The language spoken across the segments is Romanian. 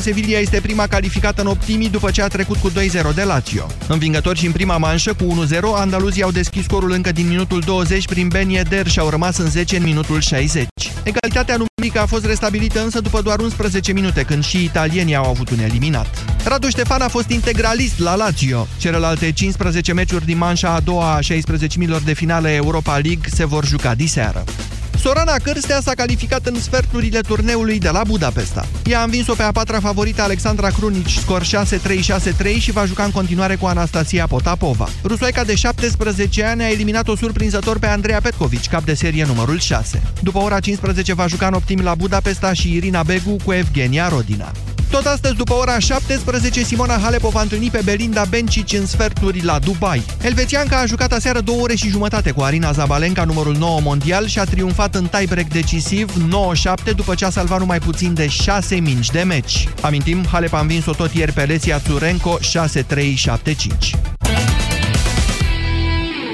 Sevilla este prima calificată în optimii după ce a trecut cu 2-0 de Lazio. Învingători și în prima manșă cu 1-0, andaluzii au deschis scorul încă din minutul 20 prin Ben Yedder și au rămas în 10 în minutul 60. Egalitatea numerică a fost restabilită însă după doar 11 minute, când și italienii au avut un eliminat. Radu Ștefan a fost integralist la Lazio. Celelalte 15 meciuri din manșa a doua a 16 milor de finale Europa League se vor juca diseară. Sorana Cârstea s-a calificat în sferturile turneului de la Budapesta. Ea a învins-o pe a patra favorită Alexandra Krunici, scor 6-3-6-3 și va juca în continuare cu Anastasia Potapova. Rusoica de 17 ani a eliminat-o surprinzător pe Andreea Petkovici, cap de serie numărul 6. După ora 15 va juca în optimi la Budapesta și Irina Begu cu Evgenia Rodina. Tot astăzi, după ora 17, Simona Halep o va întâlni pe Belinda Bencic în sferturi la Dubai. Elvețianca a jucat aseară două ore și jumătate cu Arina Zabalenka, numărul 9 mondial, și a triumfat în tiebreak decisiv 9-7 după ce a salvat numai puțin de 6 mingi de meci. Amintim, Halep a învins-o tot ieri pe Lesia Tsurenko 6-3-7-5.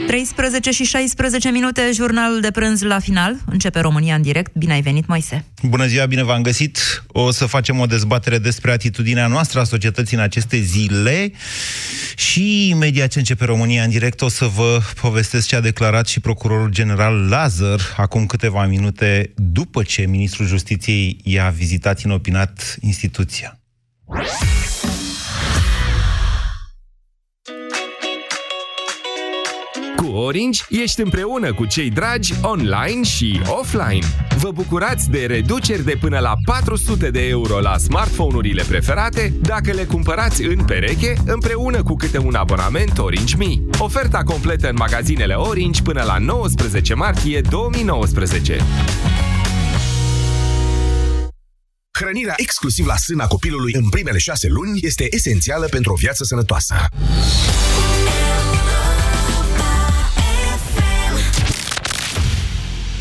13 și 16 minute, jurnalul de prânz la final. Începe România în direct. Bine ai venit, Moise! Bună ziua, bine v-am găsit! O să facem o dezbatere despre atitudinea noastră a societății în aceste zile și imediat ce începe România în direct o să vă povestesc ce a declarat și procurorul general Lazar acum câteva minute după ce ministrul justiției i-a vizitat inopinat instituția. Cu Orange ești împreună cu cei dragi online și offline. Vă bucurați de reduceri de până la 400 de euro la smartphone-urile preferate dacă le cumpărați în pereche împreună cu câte un abonament Orange Mi. Oferta completă în magazinele Orange până la 19 martie 2019. Hrănirea exclusiv la sâna copilului în primele șase luni este esențială pentru o viață sănătoasă.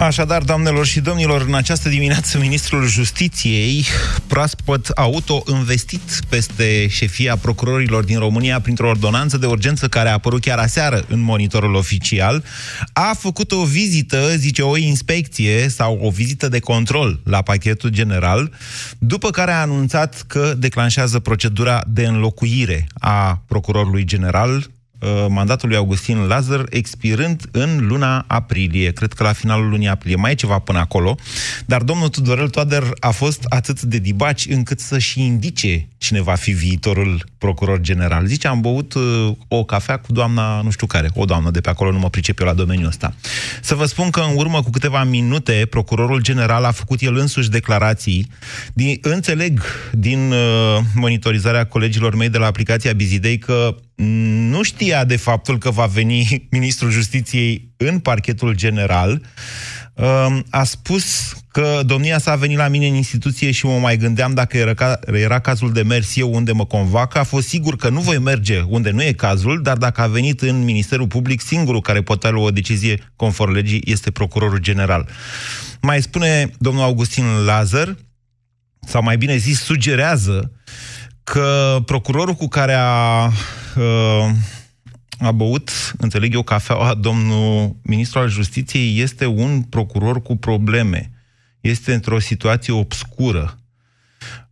Așadar, doamnelor și domnilor, în această dimineață, ministrul Justiției, proaspăt auto-investit peste șefia procurorilor din România printr-o ordonanță de urgență care a apărut chiar aseară în monitorul oficial, a făcut o vizită, zice, o inspecție sau o vizită de control la pachetul general, după care a anunțat că declanșează procedura de înlocuire a procurorului general Uh, mandatul lui Augustin Lazar expirând în luna aprilie, cred că la finalul lunii aprilie. Mai e ceva până acolo, dar domnul Tudorel Toader a fost atât de dibaci încât să-și indice cine va fi viitorul procuror general. Zice, am băut uh, o cafea cu doamna nu știu care, o doamnă de pe acolo, nu mă pricep eu la domeniul ăsta. Să vă spun că în urmă cu câteva minute, procurorul general a făcut el însuși declarații. Din, înțeleg din uh, monitorizarea colegilor mei de la aplicația Bizidei că nu știa de faptul că va veni ministrul justiției în parchetul general. Um, a spus că domnia sa a venit la mine în instituție și mă mai gândeam dacă era, ca, era cazul de mers eu unde mă convacă. A fost sigur că nu voi merge unde nu e cazul, dar dacă a venit în Ministerul Public, singurul care poate lua o decizie conform legii este procurorul general. Mai spune domnul Augustin Lazar, sau mai bine zis, sugerează că procurorul cu care a, uh, a băut, înțeleg eu, cafeaua domnul ministru al justiției este un procuror cu probleme. Este într-o situație obscură.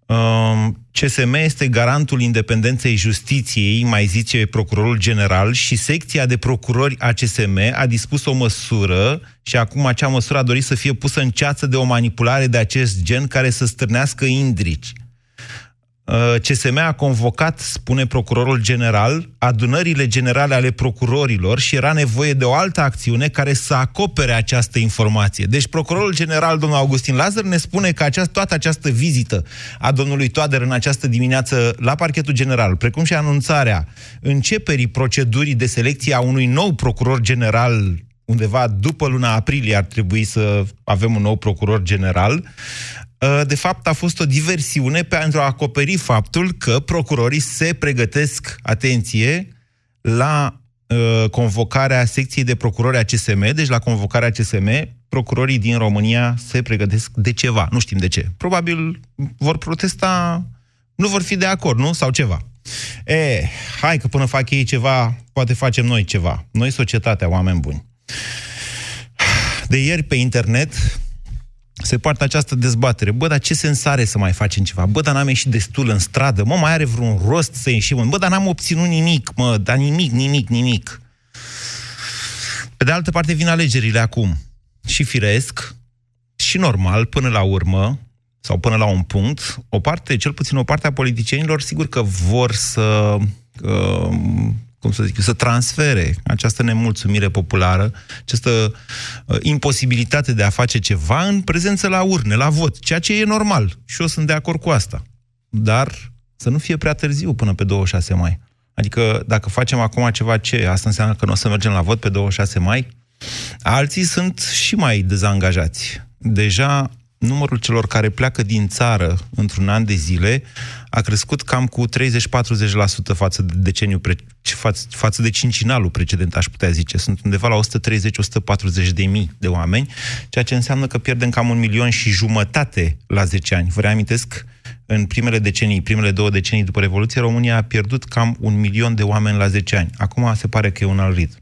Um, CSM este garantul independenței justiției, mai zice procurorul general, și secția de procurori a CSM a dispus o măsură și acum acea măsură a dorit să fie pusă în ceață de o manipulare de acest gen care să stârnească indrici. Uh, CSM a convocat, spune procurorul general, adunările generale ale procurorilor și era nevoie de o altă acțiune care să acopere această informație. Deci procurorul general, domnul Augustin Lazar, ne spune că această, toată această vizită a domnului Toader în această dimineață la parchetul general, precum și anunțarea începerii procedurii de selecție a unui nou procuror general undeva după luna aprilie ar trebui să avem un nou procuror general, Uh, de fapt a fost o diversiune pentru a acoperi faptul că procurorii se pregătesc, atenție, la uh, convocarea secției de procurori a CSM, deci la convocarea CSM, procurorii din România se pregătesc de ceva, nu știm de ce. Probabil vor protesta, nu vor fi de acord, nu? Sau ceva. E, hai că până fac ei ceva, poate facem noi ceva. Noi, societatea, oameni buni. De ieri pe internet se poartă această dezbatere. Bă, dar ce sens are să mai facem ceva? Bă, dar n-am ieșit destul în stradă. Mă, mai are vreun rost să ieșim? Bă, dar n-am obținut nimic, mă, dar nimic, nimic, nimic. Pe de altă parte vin alegerile acum. Și firesc, și normal, până la urmă, sau până la un punct, o parte, cel puțin o parte a politicienilor, sigur că vor să, uh, cum să zic, să transfere această nemulțumire populară, această uh, imposibilitate de a face ceva în prezență la urne, la vot, ceea ce e normal. Și eu sunt de acord cu asta. Dar să nu fie prea târziu până pe 26 mai. Adică dacă facem acum ceva, ce? Asta înseamnă că nu o să mergem la vot pe 26 mai? Alții sunt și mai dezangajați. Deja numărul celor care pleacă din țară într-un an de zile a crescut cam cu 30-40% față de deceniul pre- față, față de cincinalul precedent, aș putea zice. Sunt undeva la 130-140 de mii de oameni, ceea ce înseamnă că pierdem cam un milion și jumătate la 10 ani. Vă reamintesc, în primele decenii, primele două decenii după Revoluție, România a pierdut cam un milion de oameni la 10 ani. Acum se pare că e un alt ritm.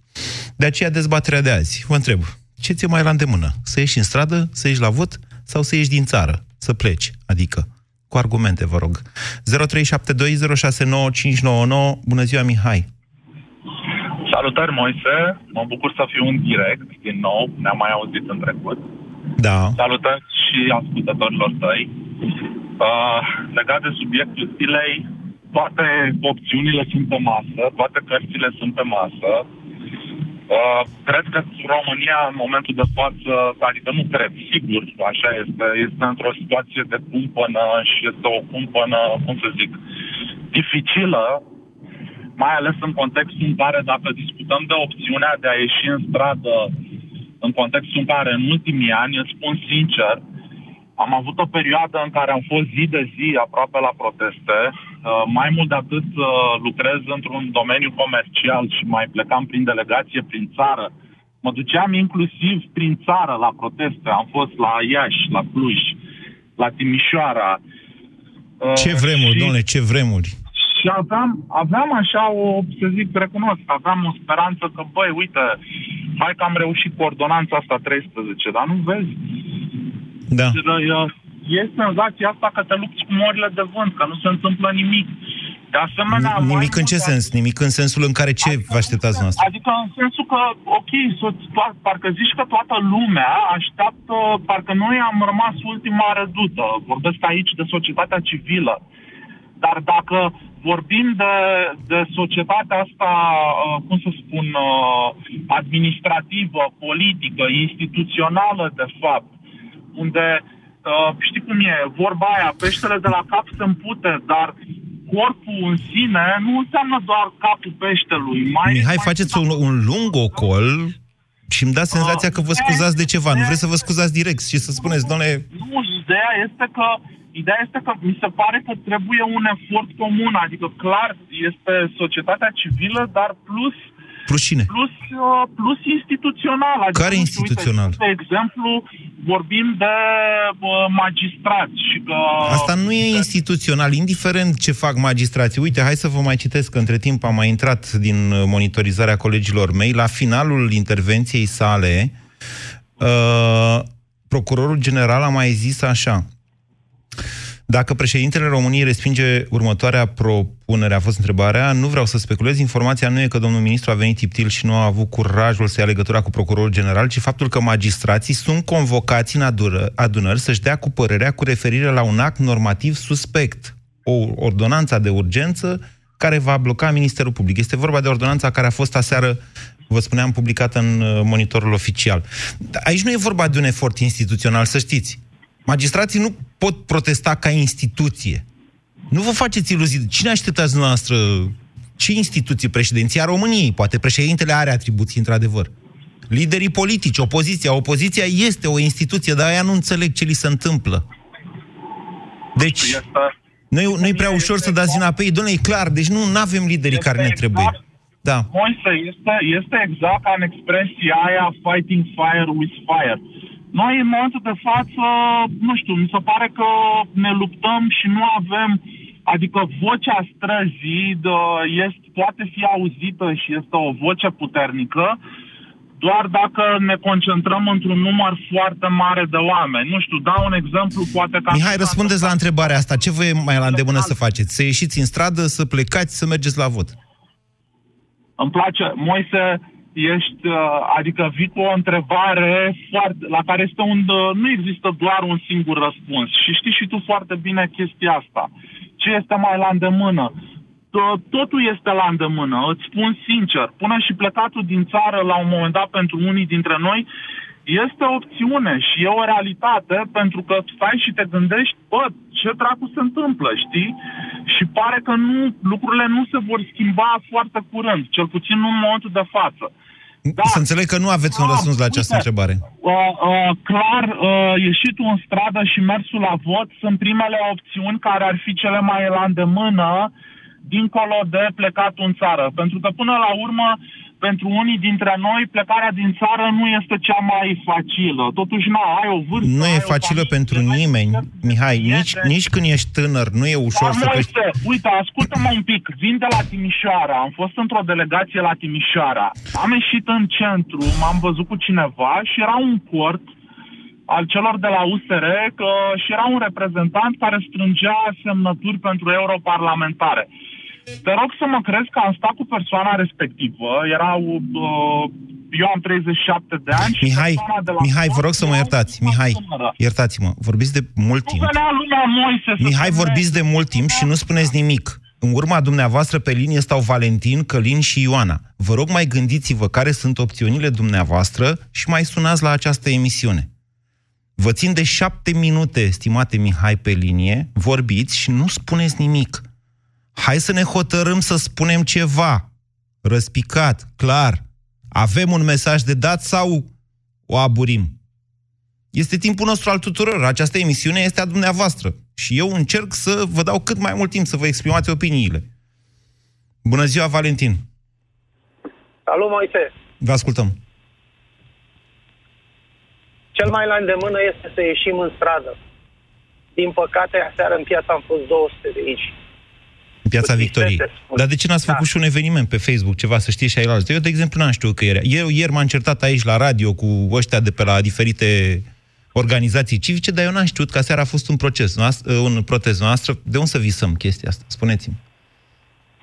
De aceea dezbaterea de azi. Vă întreb, ce ți-e mai la îndemână? Să ieși în stradă, să ieși la vot sau să ieși din țară, să pleci, adică cu argumente, vă rog. 0372069599. Bună ziua, Mihai! Salutări, Moise! Mă bucur să fiu în direct din nou, ne-am mai auzit în trecut. Da. Salutări și ascultătorilor tăi. Uh, legat de subiectul zilei, toate opțiunile sunt pe masă, toate cărțile sunt pe masă. Uh, cred că România, în momentul de față, adică nu cred, sigur, așa este, este într-o situație de cumpănă și este o cumpănă, cum să zic, dificilă, mai ales în contextul în care, dacă discutăm de opțiunea de a ieși în stradă, în contextul în care, în ultimii ani, îți spun sincer, am avut o perioadă în care am fost zi de zi aproape la proteste. Uh, mai mult de atât, uh, lucrez într-un domeniu comercial și mai plecam prin delegație prin țară. Mă duceam inclusiv prin țară la proteste. Am fost la Iași, la Cluj, la Timișoara. Uh, ce vremuri, și... domnule, ce vremuri! Și aveam, aveam așa o, să zic, recunosc, aveam o speranță că, băi, uite, hai că am reușit cu ordonanța asta 13, dar nu vezi, da. E senzația asta că te lupți cu morile de vânt, că nu se întâmplă nimic. De asemenea, N- nimic în ce sens? Nimic în sensul în care ce adică, vă așteptați noastră? Adică în sensul că, ok, so- parcă zici că toată lumea așteaptă, parcă noi am rămas ultima redută. Vorbesc aici de societatea civilă. Dar dacă vorbim de, de societatea asta, uh, cum să spun, uh, administrativă, politică, instituțională, de fapt, unde uh, știi cum e, vorba aia, peștele de la cap se împute, dar corpul în sine nu înseamnă doar capul peștelui. Mai, Mihai, mai faceți un, un lung ocol și îmi dați senzația că vă scuzați de ceva. Nu vreți să vă scuzați direct și să spuneți, doamne... Nu, ideea este că Ideea este că mi se pare că trebuie un efort comun, adică clar este societatea civilă, dar plus Plus cine? Plus, uh, plus instituțional. Adică, Care instituțional? Uite, de exemplu, vorbim de uh, magistrați și că... Asta nu e instituțional, indiferent ce fac magistrații. Uite, hai să vă mai citesc, că între timp am mai intrat din monitorizarea colegilor mei. La finalul intervenției sale, uh, procurorul general a mai zis așa. Dacă președintele României respinge următoarea propunere, a fost întrebarea, nu vreau să speculez, informația nu e că domnul ministru a venit tiptil și nu a avut curajul să ia legătura cu procurorul general, ci faptul că magistrații sunt convocați în adură, adunări să-și dea cu părerea cu referire la un act normativ suspect, o ordonanță de urgență care va bloca Ministerul Public. Este vorba de ordonanța care a fost aseară vă spuneam, publicată în uh, monitorul oficial. Aici nu e vorba de un efort instituțional, să știți. Magistrații nu pot protesta ca instituție. Nu vă faceți iluzii. Cine așteptați noastră? Ce instituție? Președinția României. Poate președintele are atribuții, într-adevăr. Liderii politici, opoziția. Opoziția este o instituție, dar aia nu înțeleg ce li se întâmplă. Deci, nu e prea ușor să dați vina pe ei. Doamne, e clar, deci nu avem liderii care ne trebuie. Da. Moise, este, este exact ca în expresia aia fighting fire with fire. Noi, în momentul de față, nu știu, mi se pare că ne luptăm și nu avem Adică vocea străzii uh, este, poate fi auzită și este o voce puternică doar dacă ne concentrăm într-un număr foarte mare de oameni. Nu știu, dau un exemplu, poate că... Mihai, răspundeți la întrebarea asta. Ce vă e mai la îndemână să faceți? Să ieșiți în stradă, să plecați, să mergeți la vot? Îmi place, Moise, ești, uh, adică vii cu o întrebare foarte, la care este un, uh, nu există doar un singur răspuns. Și știi și tu foarte bine chestia asta. Ce este mai la îndemână? Totul este la îndemână, îți spun sincer. Până și plecatul din țară la un moment dat pentru unii dintre noi este o opțiune și e o realitate pentru că stai și te gândești, bă, ce dracu se întâmplă, știi? Și pare că nu, lucrurile nu se vor schimba foarte curând, cel puțin nu în momentul de față. Da. Să înțeleg că nu aveți un răspuns la această uite, întrebare. Uh, uh, clar, uh, ieșitul în stradă și mersul la vot sunt primele opțiuni care ar fi cele mai la îndemână dincolo de plecatul în țară. Pentru că până la urmă pentru unii dintre noi, plecarea din țară nu este cea mai facilă. Totuși, nu, ai o vârstă... Nu e facilă pentru nimeni, Mihai. Nici, nici când ești tânăr, nu e ușor Dar să pleci... Uite, ascultă-mă un pic. Vin de la Timișoara. Am fost într-o delegație la Timișoara. Am ieșit în centru, m-am văzut cu cineva și era un cort al celor de la USR că, și era un reprezentant care strângea semnături pentru europarlamentare. Te rog să mă crezi că am stat cu persoana respectivă, erau... Uh, eu am 37 de ani și Mihai, de la Mihai, vă rog să mă iertați. Mihai, iertați-mă, vorbiți de mult timp. Mihai, vorbiți de mult timp și nu spuneți nimic. În urma dumneavoastră pe linie stau Valentin, Călin și Ioana. Vă rog mai gândiți-vă care sunt opțiunile dumneavoastră și mai sunați la această emisiune. Vă țin de șapte minute, stimate Mihai, pe linie, vorbiți și nu spuneți nimic. Hai să ne hotărâm să spunem ceva răspicat, clar. Avem un mesaj de dat sau o aburim? Este timpul nostru al tuturor. Această emisiune este a dumneavoastră. Și eu încerc să vă dau cât mai mult timp să vă exprimați opiniile. Bună ziua, Valentin! Salut, Moise! Vă ascultăm. Cel mai la îndemână este să ieșim în stradă. Din păcate, aseară în piață am fost 200 de aici în Piața Victoriei. Dar de ce n-ați da. făcut și un eveniment pe Facebook, ceva, să știe și ai Eu, de exemplu, n-am știut că era. Eu ieri m-am certat aici la radio cu ăștia de pe la diferite organizații civice, dar eu n-am știut că aseară a fost un proces, un protest noastră. De unde să visăm chestia asta? Spuneți-mi.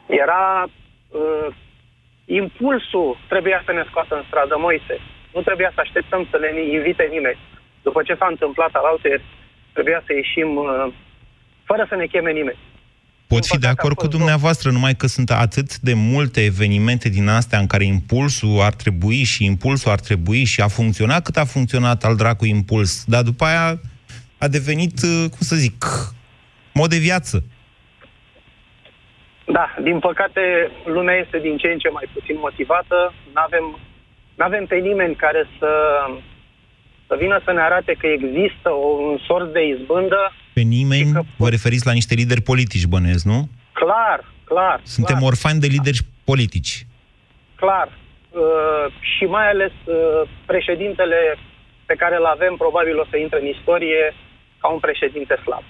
Era uh, impulsul trebuia să ne scoată în stradă, Moise. Nu trebuia să așteptăm să le invite nimeni. După ce s-a întâmplat al trebuia să ieșim uh, fără să ne cheme nimeni. Pot fi de acord cu dumneavoastră, numai că sunt atât de multe evenimente din astea în care impulsul ar trebui și impulsul ar trebui și a funcționat cât a funcționat al dracu impuls, dar după aia a devenit, uh, cum să zic, mod de viață. Da, din păcate lumea este din ce în ce mai puțin motivată, nu avem avem pe nimeni care să, să vină să ne arate că există un sorț de izbândă pe nimeni, că... vă referiți la niște lideri politici, bănuiesc, nu? Clar, clar. Suntem clar. orfani de lideri politici. Clar. Uh, și mai ales uh, președintele pe care îl avem probabil o să intre în istorie ca un președinte slab,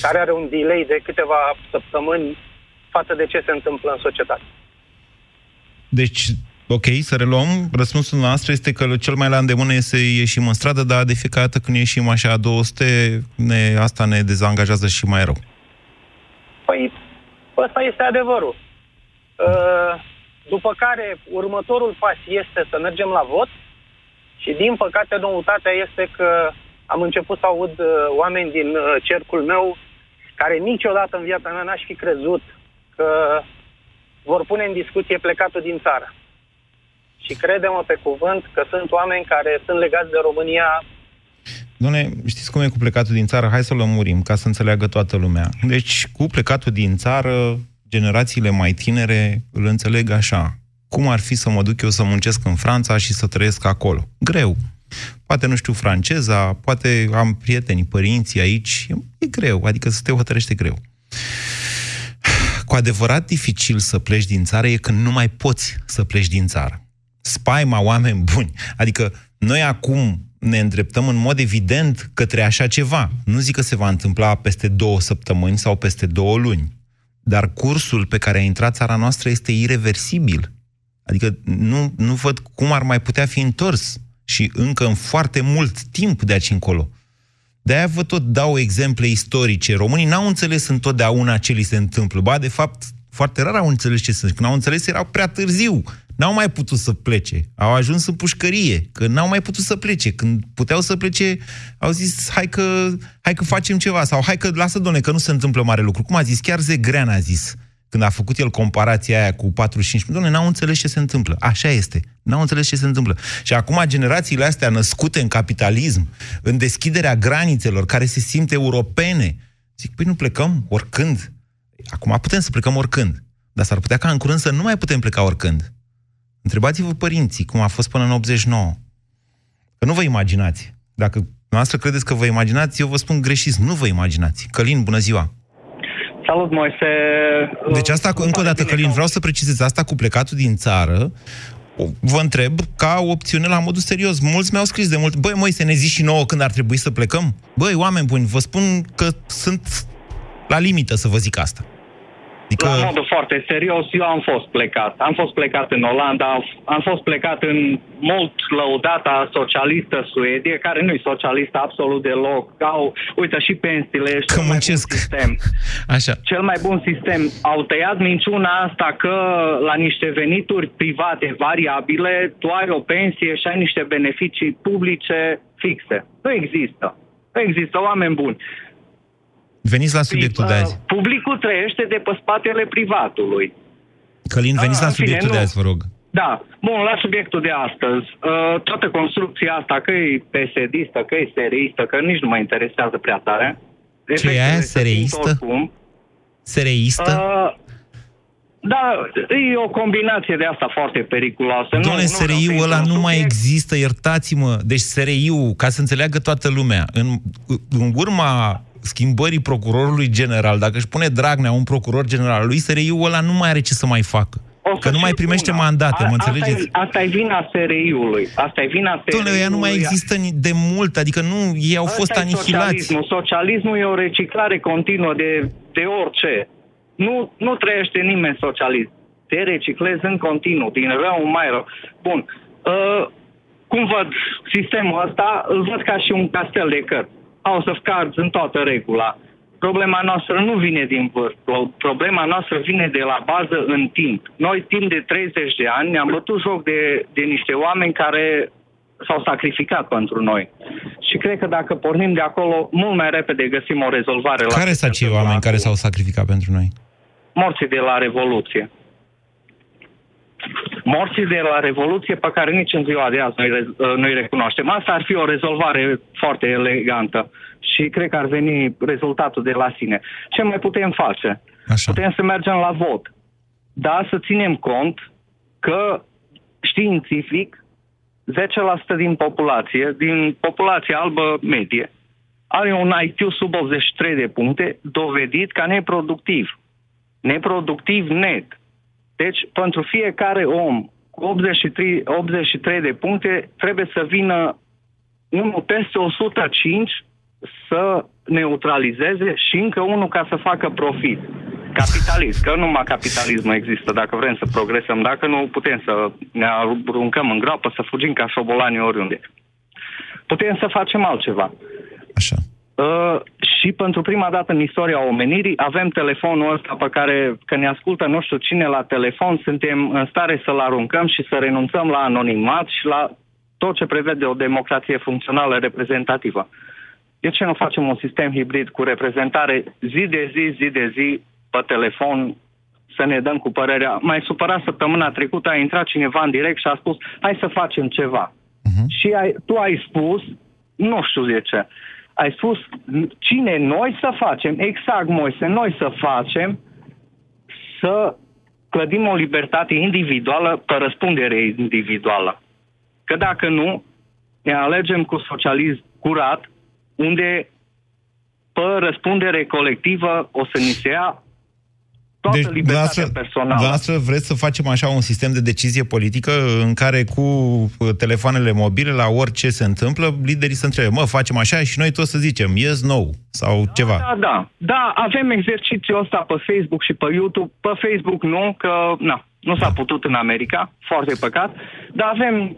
care are un delay de câteva săptămâni față de ce se întâmplă în societate. Deci, Ok, să reluăm. Răspunsul nostru este că cel mai la îndemână este să ieșim în stradă, dar de fiecare dată când ieșim așa a 200, ne, asta ne dezangajează și mai rău. Păi, ăsta este adevărul. Uh, după care, următorul pas este să mergem la vot și, din păcate, noutatea este că am început să aud uh, oameni din uh, cercul meu care niciodată în viața mea n-aș fi crezut că vor pune în discuție plecatul din țară. Și credem pe cuvânt că sunt oameni care sunt legați de România Doamne, știți cum e cu plecatul din țară? Hai să lămurim, ca să înțeleagă toată lumea. Deci, cu plecatul din țară, generațiile mai tinere îl înțeleg așa. Cum ar fi să mă duc eu să muncesc în Franța și să trăiesc acolo? Greu. Poate nu știu franceza, poate am prieteni, părinții aici. E greu, adică să te hotărăște greu. Cu adevărat dificil să pleci din țară e când nu mai poți să pleci din țară spaima oameni buni. Adică noi acum, ne îndreptăm în mod evident către așa ceva. Nu zic că se va întâmpla peste două săptămâni sau peste două luni, dar cursul pe care a intrat țara noastră este irreversibil. Adică nu, nu văd cum ar mai putea fi întors și încă în foarte mult timp de aici încolo. De-aia vă tot dau exemple istorice. Românii n-au înțeles întotdeauna ce li se întâmplă. Ba, de fapt, foarte rar au înțeles ce se Când au înțeles, era prea târziu. N-au mai putut să plece. Au ajuns în pușcărie, că n-au mai putut să plece. Când puteau să plece, au zis, hai că, hai că facem ceva. Sau hai că, lasă, doamne, că nu se întâmplă mare lucru. Cum a zis? Chiar Zegrean a zis când a făcut el comparația aia cu 45 milioane, n-au înțeles ce se întâmplă. Așa este. N-au înțeles ce se întâmplă. Și acum generațiile astea născute în capitalism, în deschiderea granițelor, care se simt europene, zic, păi nu plecăm oricând. Acum putem să plecăm oricând. Dar s-ar putea ca în curând să nu mai putem pleca oricând. Întrebați-vă părinții cum a fost până în 89. Că nu vă imaginați. Dacă noastră credeți că vă imaginați, eu vă spun greșiți. Nu vă imaginați. Călin, bună ziua! Salut, Moise! Deci asta, încă o dată, Călin, vreau să precizez asta cu plecatul din țară. Vă întreb ca o opțiune la modul serios. Mulți mi-au scris de mult, băi, Moise, ne zici și nouă când ar trebui să plecăm? Băi, oameni buni, vă spun că sunt la limită să vă zic asta. Adică... La modul foarte serios, eu am fost plecat. Am fost plecat în Olanda, am fost plecat în mult lăudata socialistă Suedie, care nu e socialistă absolut deloc. Au, uite, și pensiile, cel mai bun sistem. Așa. Cel mai bun sistem. Au tăiat minciuna asta că la niște venituri private variabile, tu ai o pensie și ai niște beneficii publice fixe. Nu există. Nu există oameni buni. Veniți la subiectul de azi. Publicul trăiește de pe spatele privatului. Călin, veniți A, la subiectul fine, de azi, vă rog. Da. Bun, la subiectul de astăzi. Uh, toată construcția asta, că e psd că e sereistă, că nici nu mă interesează prea tare. Ce e aia? Sereistă? Sereistă? Uh, da, e o combinație de asta foarte periculoasă. Doamne, SRI-ul ăla nu mai există, iertați-mă. Deci SRI-ul, ca să înțeleagă toată lumea, în, în urma schimbării procurorului general, dacă își pune Dragnea un procuror general, lui SRI-ul ăla nu mai are ce să mai facă. Că nu mai primește bună. mandate, mă înțelegeți? Asta e vina SRI-ului. Asta e vina SRI-ului. Doamne, ea nu mai există de mult, adică nu, ei au asta fost anihilați. Socialismul. socialismul e o reciclare continuă de, de orice. Nu, nu trăiește nimeni socialist. Te reciclezi în continuu, din rău în mai rău. Bun. Uh, cum văd sistemul ăsta? Îl văd ca și un castel de cărți. House of Cards în toată regula. Problema noastră nu vine din vârf. Problema noastră vine de la bază în timp. Noi, timp de 30 de ani, ne-am bătut joc de, de niște oameni care s-au sacrificat pentru noi. Și cred că dacă pornim de acolo, mult mai repede găsim o rezolvare. Care sunt cei oameni care s-au sacrificat pentru noi? Morții de la Revoluție morții de la Revoluție pe care nici în ziua de azi nu îi recunoaștem. Asta ar fi o rezolvare foarte elegantă și cred că ar veni rezultatul de la sine. Ce mai putem face? Așa. Putem să mergem la vot. Da, să ținem cont că științific 10% din populație, din populația albă medie, are un IQ sub 83 de puncte, dovedit ca neproductiv. Neproductiv net. Deci, pentru fiecare om cu 83, 83 de puncte, trebuie să vină unul peste 105 să neutralizeze și încă unul ca să facă profit. Capitalist, că numai capitalism există dacă vrem să progresăm, dacă nu putem să ne aruncăm în groapă, să fugim ca șobolani oriunde. Putem să facem altceva. Așa. Uh, și pentru prima dată în istoria omenirii avem telefonul ăsta pe care, când ne ascultă nu știu cine la telefon, suntem în stare să-l aruncăm și să renunțăm la anonimat și la tot ce prevede o democrație funcțională reprezentativă. De ce nu facem un sistem hibrid cu reprezentare zi de zi, zi de zi, pe telefon, să ne dăm cu părerea. Mai supărat săptămâna trecută a intrat cineva în direct și a spus, hai să facem ceva. Uh-huh. Și ai, tu ai spus, nu știu de ce, ai spus cine noi să facem, exact Moise, noi să facem să clădim o libertate individuală pe răspundere individuală. Că dacă nu, ne alegem cu socialism curat, unde pe răspundere colectivă o să ni se ia toată deci, libertatea personală. Dumneavoastră vreți să facem așa un sistem de decizie politică în care cu uh, telefoanele mobile, la orice se întâmplă, liderii să întrebe, mă, facem așa și noi tot să zicem yes, no sau da, ceva. Da, da. Da, avem exercițiul ăsta pe Facebook și pe YouTube. Pe Facebook nu, că na, nu s-a da. putut în America, foarte păcat, dar avem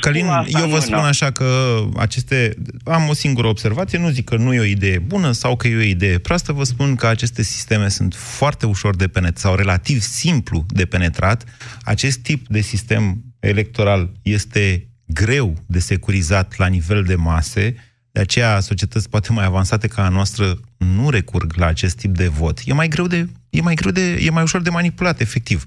Călin, eu vă spun așa că aceste... Am o singură observație, nu zic că nu e o idee bună sau că e o idee proastă, vă spun că aceste sisteme sunt foarte ușor de penetrat sau relativ simplu de penetrat. Acest tip de sistem electoral este greu de securizat la nivel de mase, de aceea societăți poate mai avansate ca a noastră nu recurg la acest tip de vot. E mai greu de, e mai greu de, e mai ușor de manipulat, efectiv.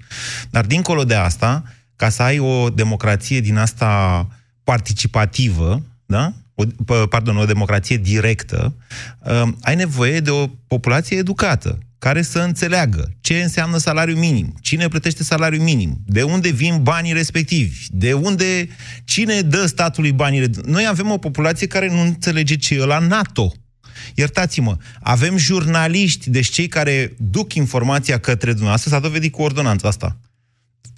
Dar dincolo de asta, ca să ai o democrație din asta participativă, da? O, pardon, o democrație directă, uh, ai nevoie de o populație educată, care să înțeleagă ce înseamnă salariul minim, cine plătește salariul minim, de unde vin banii respectivi, de unde, cine dă statului banii. Noi avem o populație care nu înțelege ce e la NATO. Iertați-mă, avem jurnaliști, deci cei care duc informația către dumneavoastră, s-a dovedit cu ordonanța asta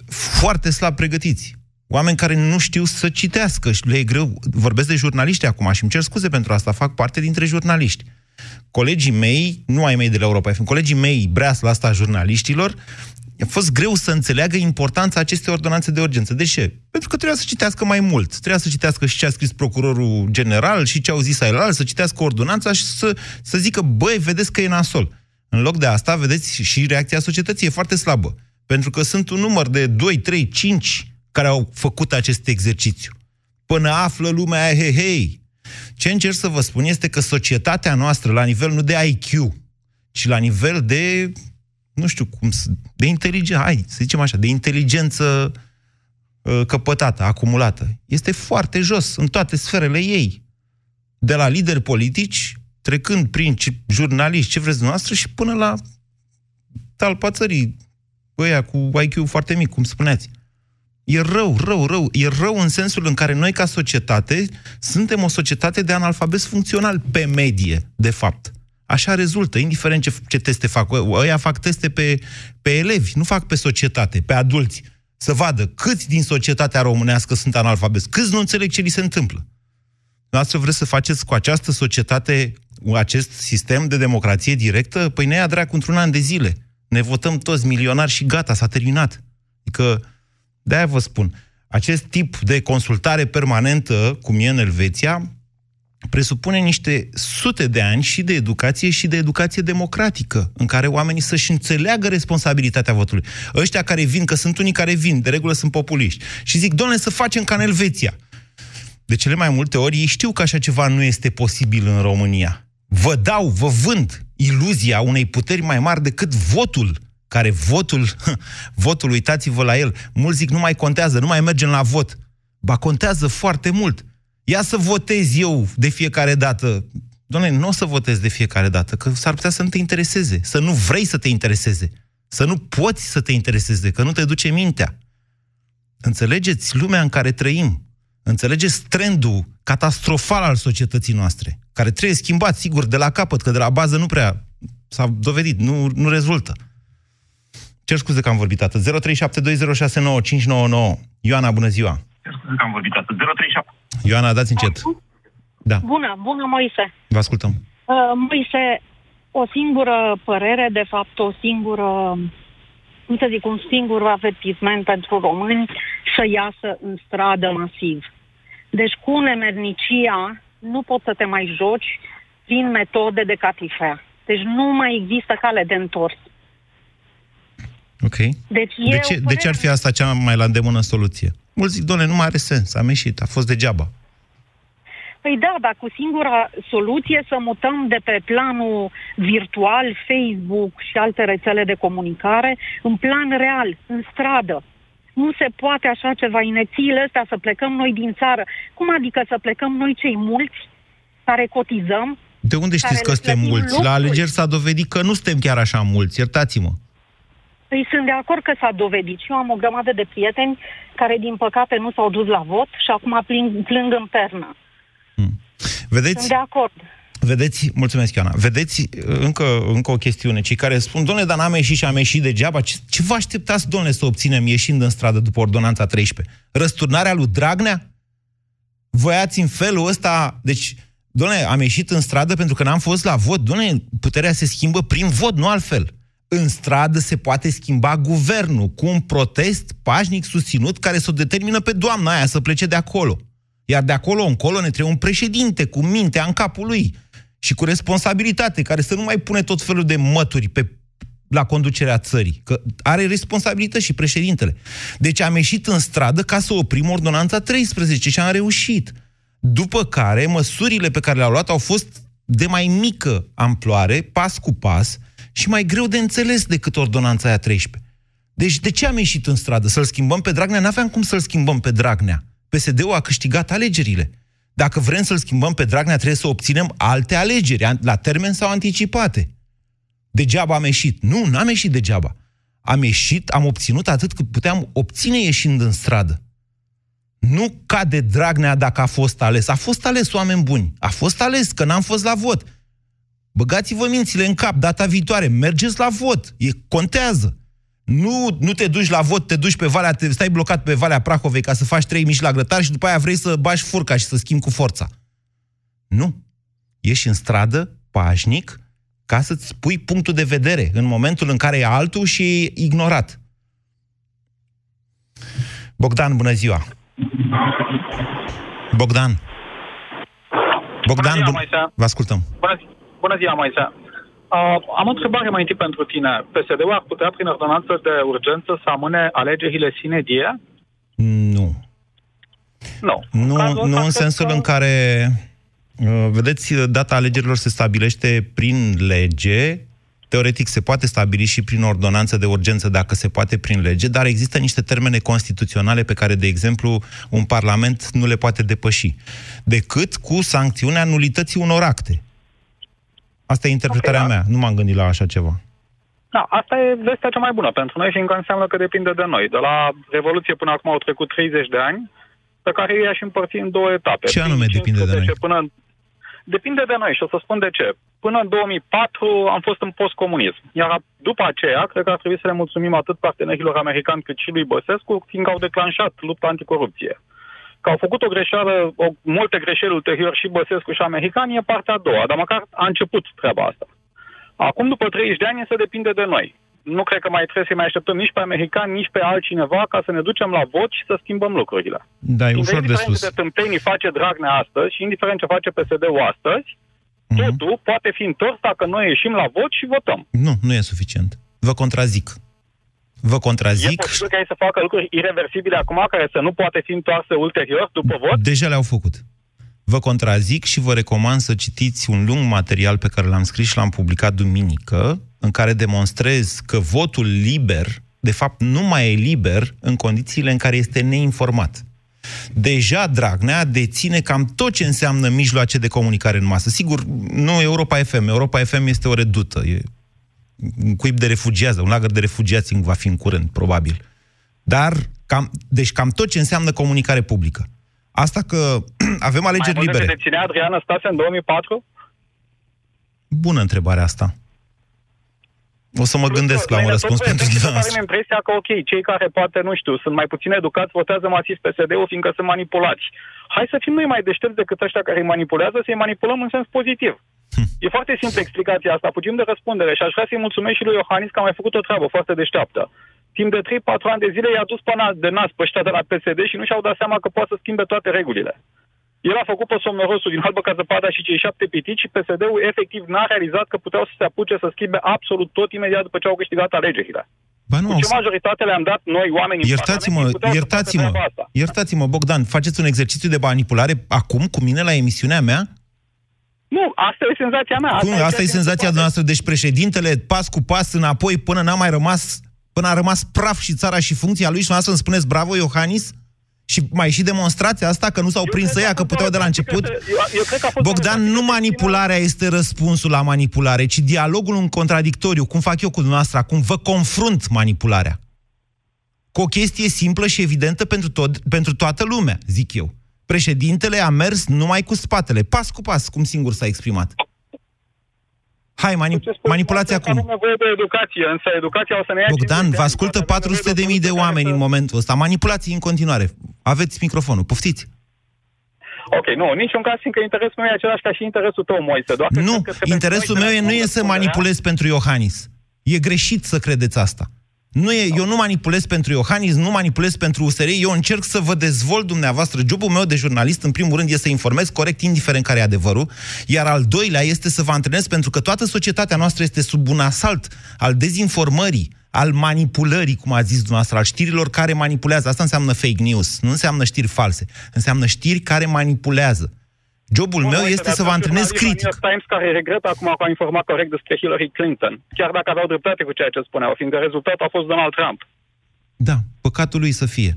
foarte slab pregătiți. Oameni care nu știu să citească și le e greu. Vorbesc de jurnaliști acum și îmi cer scuze pentru asta, fac parte dintre jurnaliști. Colegii mei, nu ai mei de la Europa FM, colegii mei, breasla asta a jurnaliștilor, a fost greu să înțeleagă importanța acestei ordonanțe de urgență. De ce? Pentru că trebuia să citească mai mult. Trebuia să citească și ce a scris procurorul general și ce au zis ailal, să citească ordonanța și să, să zică, băi, vedeți că e nasol. În loc de asta, vedeți, și reacția societății e foarte slabă. Pentru că sunt un număr de 2, 3, 5 care au făcut acest exercițiu. Până află lumea aia, hei, hei. Ce încerc să vă spun este că societatea noastră, la nivel nu de IQ, ci la nivel de, nu știu cum, de inteligență, hai, să zicem așa, de inteligență uh, căpătată, acumulată, este foarte jos în toate sferele ei. De la lideri politici, trecând prin jurnaliști, ce vreți dumneavoastră, și până la talpa țării, ăia cu IQ foarte mic, cum spuneați. E rău, rău, rău. E rău în sensul în care noi, ca societate, suntem o societate de analfabet funcțional pe medie, de fapt. Așa rezultă, indiferent ce, ce teste fac. Ăia fac teste pe, pe elevi, nu fac pe societate, pe adulți. Să vadă câți din societatea românească sunt analfabeți, câți nu înțeleg ce li se întâmplă. Noastră vreți să faceți cu această societate acest sistem de democrație directă? Păi ne ia dracu într-un an de zile ne votăm toți milionari și gata, s-a terminat. Adică, de-aia vă spun, acest tip de consultare permanentă, cum e în Elveția, presupune niște sute de ani și de educație și de educație democratică, în care oamenii să-și înțeleagă responsabilitatea votului. Ăștia care vin, că sunt unii care vin, de regulă sunt populiști, și zic, doamne, să facem ca în Elveția. De cele mai multe ori ei știu că așa ceva nu este posibil în România. Vă dau, vă vând iluzia unei puteri mai mari decât votul, care votul, votul, uitați-vă la el, mulți zic nu mai contează, nu mai mergem la vot. Ba contează foarte mult. Ia să votez eu de fiecare dată. Doamne, nu o să votez de fiecare dată, că s-ar putea să nu te intereseze, să nu vrei să te intereseze, să nu poți să te intereseze, că nu te duce mintea. Înțelegeți lumea în care trăim. Înțelegeți trendul catastrofal al societății noastre care trebuie schimbat, sigur, de la capăt, că de la bază nu prea s-a dovedit, nu, nu rezultă. Cer scuze că am vorbit atât. 0372069599. Ioana, bună ziua! Cer scuze că am vorbit atât. 037. Ioana, dați încet. Da. Bună, bună, Moise. Vă ascultăm. Uh, Moise, o singură părere, de fapt, o singură, cum să zic, un singur avertisment pentru români să iasă în stradă masiv. Deci cu nemernicia nu poți să te mai joci prin metode de catifea. Deci nu mai există cale de întors. Ok. Deci de, ce, de ce ar fi asta cea mai la îndemână soluție? Mulți zic, doamne, nu mai are sens, am ieșit, a fost degeaba. Păi da, dar cu singura soluție să mutăm de pe planul virtual, Facebook și alte rețele de comunicare, în plan real, în stradă. Nu se poate așa ceva, inețiile astea, să plecăm noi din țară. Cum adică să plecăm noi cei mulți care cotizăm? De unde știți că suntem mulți? Lucruri? La alegeri s-a dovedit că nu suntem chiar așa mulți, iertați-mă. Păi sunt de acord că s-a dovedit. Și eu am o grămadă de prieteni care, din păcate, nu s-au dus la vot și acum plâng, plâng în pernă. Hmm. Vedeți? Sunt de acord. Vedeți, mulțumesc, Ioana, vedeți încă, încă o chestiune. Cei care spun, domnule, dar n-am ieșit și am ieșit degeaba, ce, ce vă așteptați, domnule, să obținem ieșind în stradă după ordonanța 13? Răsturnarea lui Dragnea? Voiați în felul ăsta, deci, domnule, am ieșit în stradă pentru că n-am fost la vot. Domnule, puterea se schimbă prin vot, nu altfel. În stradă se poate schimba guvernul cu un protest pașnic susținut care să o determină pe doamna aia să plece de acolo. Iar de acolo încolo ne trebuie un președinte cu mintea în capul lui și cu responsabilitate, care să nu mai pune tot felul de mături pe, la conducerea țării. Că are responsabilități și președintele. Deci am ieșit în stradă ca să oprim ordonanța 13 și am reușit. După care, măsurile pe care le-au luat au fost de mai mică amploare, pas cu pas, și mai greu de înțeles decât ordonanța aia 13. Deci de ce am ieșit în stradă? Să-l schimbăm pe Dragnea? N-aveam cum să-l schimbăm pe Dragnea. PSD-ul a câștigat alegerile. Dacă vrem să-l schimbăm pe Dragnea, trebuie să obținem alte alegeri, la termen sau anticipate. Degeaba am ieșit. Nu, n-am ieșit degeaba. Am ieșit, am obținut atât cât puteam obține ieșind în stradă. Nu cade Dragnea dacă a fost ales. A fost ales, oameni buni. A fost ales, că n-am fost la vot. Băgați-vă mințile în cap data viitoare. Mergeți la vot. E, contează. Nu, nu te duci la vot, te duci pe Valea, te stai blocat pe Valea Prahovei ca să faci trei mici la grătar și după aia vrei să bași furca și să schimbi cu forța. Nu. Ieși în stradă, pașnic, ca să-ți pui punctul de vedere în momentul în care e altul și e ignorat. Bogdan, bună ziua! Bogdan! Bogdan, bună ziua, bun... vă ascultăm. Bună, bună ziua, Moise. Uh, am o întrebare mai întâi pentru tine. PSD-ul ar putea, prin ordonanță de urgență, să amâne alegerile sine die? Nu. Nu. Nu, nu în sensul că... în care, uh, vedeți, data alegerilor se stabilește prin lege, teoretic se poate stabili și prin ordonanță de urgență dacă se poate prin lege, dar există niște termene constituționale pe care, de exemplu, un parlament nu le poate depăși, decât cu sancțiunea nulității unor acte. Asta e interpretarea okay, da. mea. Nu m-am gândit la așa ceva. Da, asta e vestea cea mai bună pentru noi și încă înseamnă că depinde de noi. De la Revoluție până acum au trecut 30 de ani, pe care ei aș împărți în două etape. Ce anume depinde de noi? Până... Depinde de noi și o să spun de ce. Până în 2004 am fost în postcomunism, iar după aceea cred că ar trebui să le mulțumim atât partenerilor americani cât și lui Băsescu, fiindcă au declanșat lupta anticorupție. Că au făcut o greșeală, o, multe greșeli ulterior și Băsescu și americani, e partea a doua, dar măcar a început treaba asta. Acum, după 30 de ani, se depinde de noi. Nu cred că mai trebuie să mai așteptăm nici pe americani, nici pe altcineva ca să ne ducem la vot și să schimbăm lucrurile. Da, e ușor de sus. de tâmpenii face Dragnea astăzi și indiferent ce face PSD-ul astăzi, mm-hmm. totul poate fi întors dacă noi ieșim la vot și votăm. Nu, nu e suficient. Vă contrazic. Vă contrazic. E posibil ca ei să facă lucruri irreversibile acum, care să nu poate fi întoarse ulterior, după vot? Deja le-au făcut. Vă contrazic și vă recomand să citiți un lung material pe care l-am scris și l-am publicat duminică, în care demonstrez că votul liber, de fapt, nu mai e liber în condițiile în care este neinformat. Deja Dragnea deține cam tot ce înseamnă mijloace de comunicare în masă. Sigur, nu Europa FM. Europa FM este o redută. E un cuib de refugiați, un lagăr de refugiați va fi în curând, probabil. Dar, cam, deci cam tot ce înseamnă comunicare publică. Asta că avem alegeri Mai libere. Mai deținea Adriana Stase în 2004? Bună întrebare asta. O să mă gândesc la un răspuns pentru dumneavoastră. Avem impresia că, ok, cei care poate, nu știu, sunt mai puțin educați, votează masiv PSD-ul, fiindcă sunt manipulați. Hai să fim noi mai deștepți decât ăștia care îi manipulează, să-i manipulăm în sens pozitiv. Hm. E foarte simplă explicația asta, fugim de răspundere și aș vrea să-i mulțumesc și lui Iohannis că a mai făcut o treabă foarte deșteaptă. Timp de 3-4 ani de zile i-a dus până de nas pe ăștia de la PSD și nu și-au dat seama că poate să schimbe toate regulile. El a făcut pe somnorosul din albă ca zăpada și cei șapte pitici și PSD-ul efectiv n-a realizat că puteau să se apuce să schimbe absolut tot imediat după ce au câștigat alegerile. Ba nu, Cu ce majoritate le-am dat noi, oamenii Iertați-mă, iertați-mă, iertați-mă, Bogdan, faceți un exercițiu de manipulare acum cu mine la emisiunea mea? Nu, asta e senzația mea. Asta, Cum, asta e senzația noastră. Deci președintele, pas cu pas înapoi, până n-a mai rămas, până a rămas praf și țara și funcția lui și noastră îmi spuneți bravo, Iohannis? Și mai și demonstrația asta că nu s-au eu prins să ia, că puteau de la început? Eu, eu cred că Bogdan, nu manipularea este răspunsul la manipulare, ci dialogul în contradictoriu, cum fac eu cu dumneavoastră acum, vă confrunt manipularea. Cu o chestie simplă și evidentă pentru, tot, pentru toată lumea, zic eu. Președintele a mers numai cu spatele, pas cu pas, cum singur s-a exprimat. Hai, mani- manipulația cum? Avem nevoie de educație, însă educația o să ne ia Bogdan, 50 vă ani, ascultă poate avem 400 de nevoie mii de o oameni în soluție momentul ăsta. Manipulații în continuare. Aveți microfonul, poftiți. care- Ok, nu, în niciun caz, fiindcă interesul meu e același ca și interesul tău, Moise. Doar că Nu, cred că trebuie interesul noi meu să e, nu e să răspunderea. manipulez pentru Iohannis. E greșit să credeți asta. Nu e, eu nu manipulez pentru Iohannis, nu manipulez pentru USR, eu încerc să vă dezvolt dumneavoastră. Jobul meu de jurnalist, în primul rând, este să informez corect, indiferent care e adevărul, iar al doilea este să vă antrenez, pentru că toată societatea noastră este sub un asalt al dezinformării, al manipulării, cum a zis dumneavoastră, al știrilor care manipulează. Asta înseamnă fake news, nu înseamnă știri false, înseamnă știri care manipulează. Jobul meu Moise, este dar să vă sunt antrenez jurnaliști la critic. New York Times care regretă acum că au informat corect despre Hillary Clinton, chiar dacă aveau dreptate cu ceea ce spuneau, fiindcă rezultatul a fost Donald Trump. Da, păcatul lui să fie.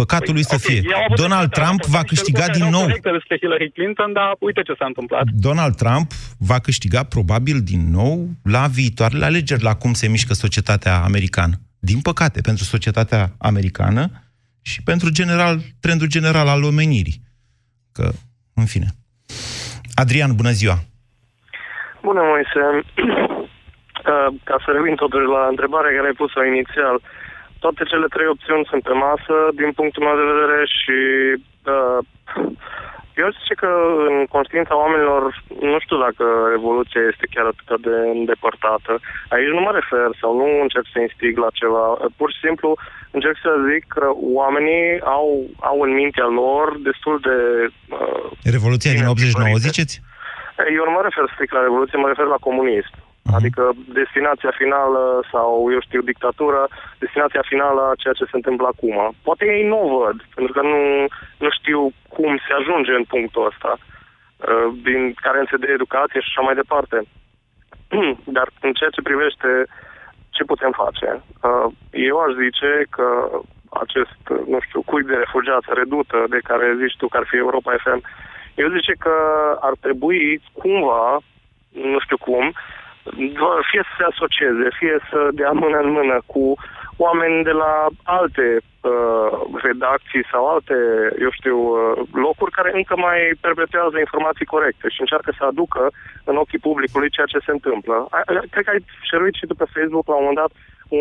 Păcatul lui să Păi, Ok, fie. ei au avut Donald dreptate, Trump au fost va niște câștiga lucruri din care erau nou. corecte despre Hillary Clinton, dar uite ce s-a întâmplat. Donald Trump va câștiga probabil din nou la viitoarele alegeri, la cum se mișcă societatea americană. Din păcate, pentru societatea americană și pentru general, trendul general al omenirii. Că, în fine. Adrian, bună ziua! Bună, Moise. Uh, Ca să revin totuși la întrebarea care ai pus-o inițial, toate cele trei opțiuni sunt pe masă, din punctul meu de vedere, și uh, eu aș zice că în conștiința oamenilor, nu știu dacă revoluția este chiar atât de îndepărtată. Aici nu mă refer sau nu încerc să instig la ceva, pur și simplu încerc să zic că oamenii au, au în mintea lor destul de uh, Revoluția din 89, ziceți? eu nu mă refer strict la Revoluție, mă refer la comunism. Mhm. Adică destinația finală sau, eu știu, dictatură, destinația finală a ceea ce se întâmplă acum. Poate ei nu o văd, pentru că nu, nu știu cum se ajunge în punctul ăsta, uh, din carențe de educație și așa mai departe. Dar în ceea ce privește ce putem face, uh, eu aș zice că acest, uh, nu știu, cuib de refugiați redută de care zici tu că ar fi Europa FM, eu zice că ar trebui cumva, nu știu cum, fie să se asocieze, fie să dea mână în mână cu oameni de la alte uh, redacții sau alte, eu știu, uh, locuri care încă mai perpetuează informații corecte și încearcă să aducă în ochii publicului ceea ce se întâmplă. A- a- Cred că ai șeruit și tu pe Facebook la un moment dat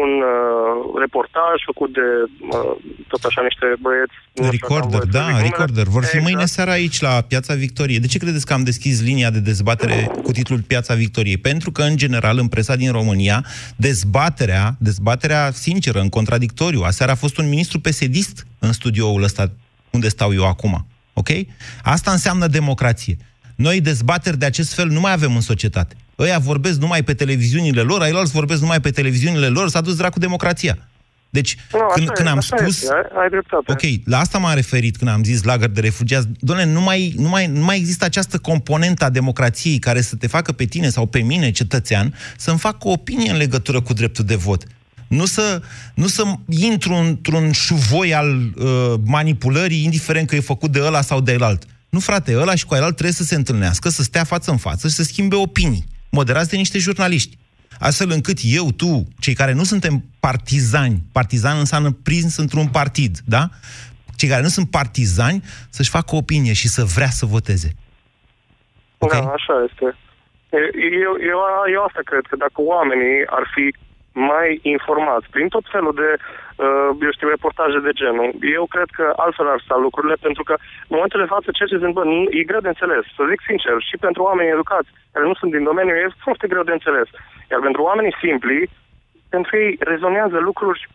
un uh, reportaj făcut de uh, tot așa niște băieți. nu știu dacă am Recorder, voie să da, zic numele. recorder. Vor fi Exact. mâine seara aici, la Piața Victoriei. De ce credeți că am deschis linia de dezbatere cu titlul Piața Victoriei? Pentru că, în general, în presa din România, dezbaterea, dezbaterea sinceră, în contradictoriu, aseară a fost un ministru pesedist în studioul ăsta unde stau eu acum. Ok? Asta înseamnă democrație. Noi dezbateri de acest fel nu mai avem în societate. Ăia vorbesc numai pe televiziunile lor, ailalți vorbesc numai pe televiziunile lor, s-a dus dracu democrația. Deci, Nu, așa când, e, când am așa spus... este, ai, ai dreptate. Ok, la asta m-am referit când am zis lagăr de refugiați. Doamne, nu mai, nu, mai, nu mai există această componentă a democrației care să te facă pe tine sau pe mine, cetățean, să-mi facă o opinie în legătură cu dreptul de vot. Nu să, nu să intru într-un șuvoi al uh, manipulării, indiferent că e făcut de ăla sau de elalt. Nu, frate, ăla și cu elalt trebuie să se întâlnească, să stea față în față și să schimbe opinii, moderați de niște jurnaliști. Astfel încât eu, tu, cei care nu suntem partizani, partizan înseamnă prins într-un partid, da? Cei care nu sunt partizani să-și facă opinie și să vrea să voteze. Da, așa este. E- Eu, eu, eu asta cred, că dacă oamenii ar fi mai informați prin tot felul de, uh, eu știu, reportaje de genul, eu cred că altfel ar sta lucrurile, pentru că în momentul de față ceea ce se întâmplă nu- e greu de înțeles, să zic sincer, și pentru oamenii educați care nu sunt din domeniu, e foarte greu de înțeles. Iar pentru oamenii simpli, pentru ei rezonează lucruri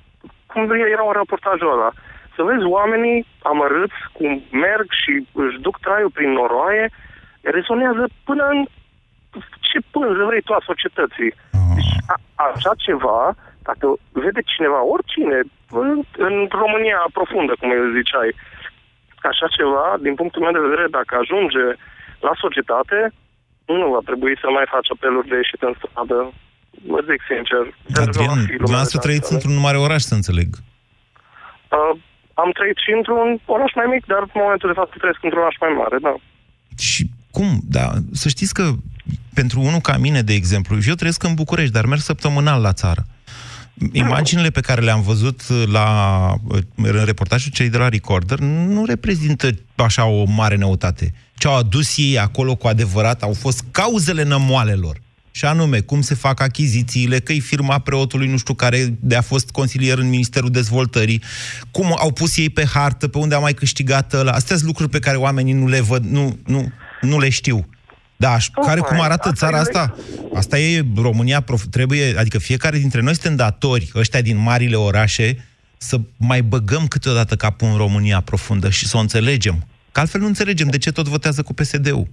cum era un reportajul ăla. Să vezi oamenii amărâți cum merg și își duc traiul prin noroaie, rezonează până în ce pânză vrei tu a societății. Deci, a, așa ceva, dacă vede cineva, oricine, în, în România profundă, cum îi ziceai, așa ceva, din punctul meu de vedere, dacă ajunge la societate, nu va trebui să mai faci apeluri de ieșit în stradă. Vă zic sincer. pentru că va Adrian, fi lumea dumneavoastră de trăiți altfel. într-un mare oraș, să înțeleg. Uh, am trăit și într-un oraș mai mic, dar în momentul de față trăiesc într-un oraș mai mare, da. Și cum? Da, să știți că pentru unul ca mine, de exemplu, eu trăiesc în București, dar merg săptămânal la țară. Imaginile pe care le-am văzut la, în reportajul cei de la Recorder nu reprezintă așa o mare neutate. Ce au adus ei acolo cu adevărat au fost cauzele nămoalelor. Și anume, cum se fac achizițiile, că e firma preotului, nu știu care, de a fost consilier în Ministerul Dezvoltării, cum au pus ei pe hartă, pe unde a mai câștigat ăla. Astea sunt lucruri pe care oamenii nu le văd, nu, nu, nu le știu. Da, aș- Tocmai, care cum arată asta țara e- asta? Asta e România, prof- trebuie, adică fiecare dintre noi suntem datori, ăștia din marile orașe, să mai băgăm câteodată capul în România profundă și să o înțelegem. Că altfel nu înțelegem de ce tot votează cu PSD-ul.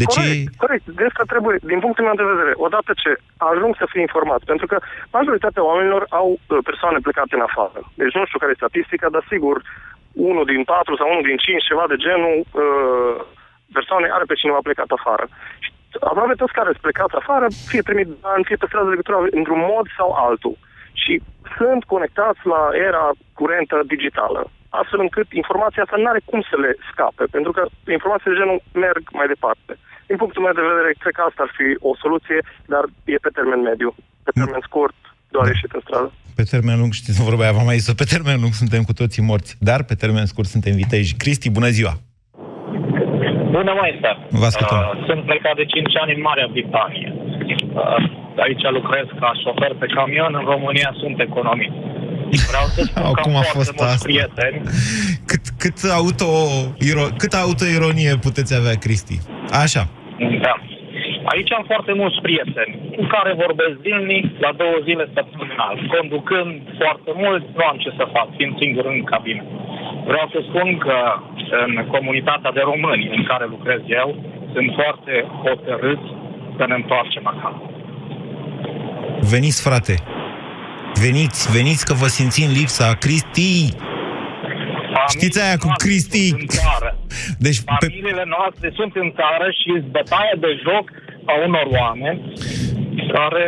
De ce... Corect, corect. De asta trebuie, din punctul meu de vedere, odată ce ajung să fie informați, pentru că majoritatea oamenilor au uh, persoane plecate în afară. Deci nu știu care e statistica, dar sigur, unul din patru sau unul din cinci, ceva de genul, uh, persoane are pe cineva plecat afară. Și aproape toți care sunt plecați afară, fie trimit bani, fie pe stradă de legătură într-un mod sau altul. Și sunt conectați la era curentă digitală, astfel încât informația asta nu are cum să le scape, pentru că informațiile de genul merg mai departe. Din punctul meu de vedere, cred că asta ar fi o soluție, dar e pe termen mediu. Pe termen scurt, doar ieșit în stradă. Pe termen lung, știți, vorba aia, v-am mai zis pe termen lung suntem cu toții morți, dar pe termen scurt suntem viteji. Cristi, bună ziua! Bună, Moise. Vă ascultăm. Uh, sunt plecat de 5 ani în Marea Britanie. Uh, aici lucrez ca șofer pe camion, în România sunt economist. Vreau să spun că Cum am a foarte fost mulți asta? prieteni. Cât, cât, auto, iro- cât autoironie puteți avea, Cristi? Așa. Da. Aici am foarte mulți prieteni cu care vorbesc zilnic, la două zile săptămânal. Conducând foarte mult, nu am ce să fac, fiind singur în cabină. Vreau să spun că în comunitatea de români în care lucrez eu, sunt foarte hotărâți să ne întoarcem acasă. Veniți, frate. Veniți, veniți că vă simțim lipsa. Cristi! Știți aia cu Cristi? În țară. Deci, pe, Familiile noastre sunt în țară și sunt bătaia de joc a unor oameni care...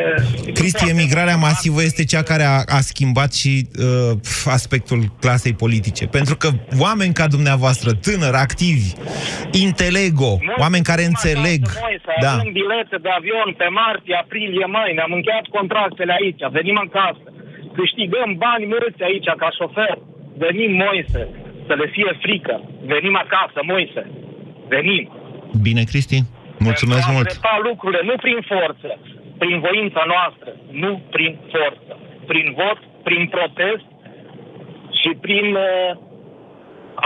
Cristi, emigrarea masivă este cea care a, a schimbat și uh, aspectul clasei politice. Pentru că oameni ca dumneavoastră, tânări, activi, intelego, oameni care înțeleg... Noi să Da. avem bilete de avion pe martie, aprilie, mai, ne-am încheiat contractele aici, venim acasă, câștigăm bani mulți aici ca șofer, venim Moise, să le fie frică, venim acasă, Moise, venim. Bine, Cristi? Mulțumesc Pentru a mult! îndrepta lucrurile, nu prin forță, prin voința noastră, nu prin forță, prin vot, prin protest și prin uh,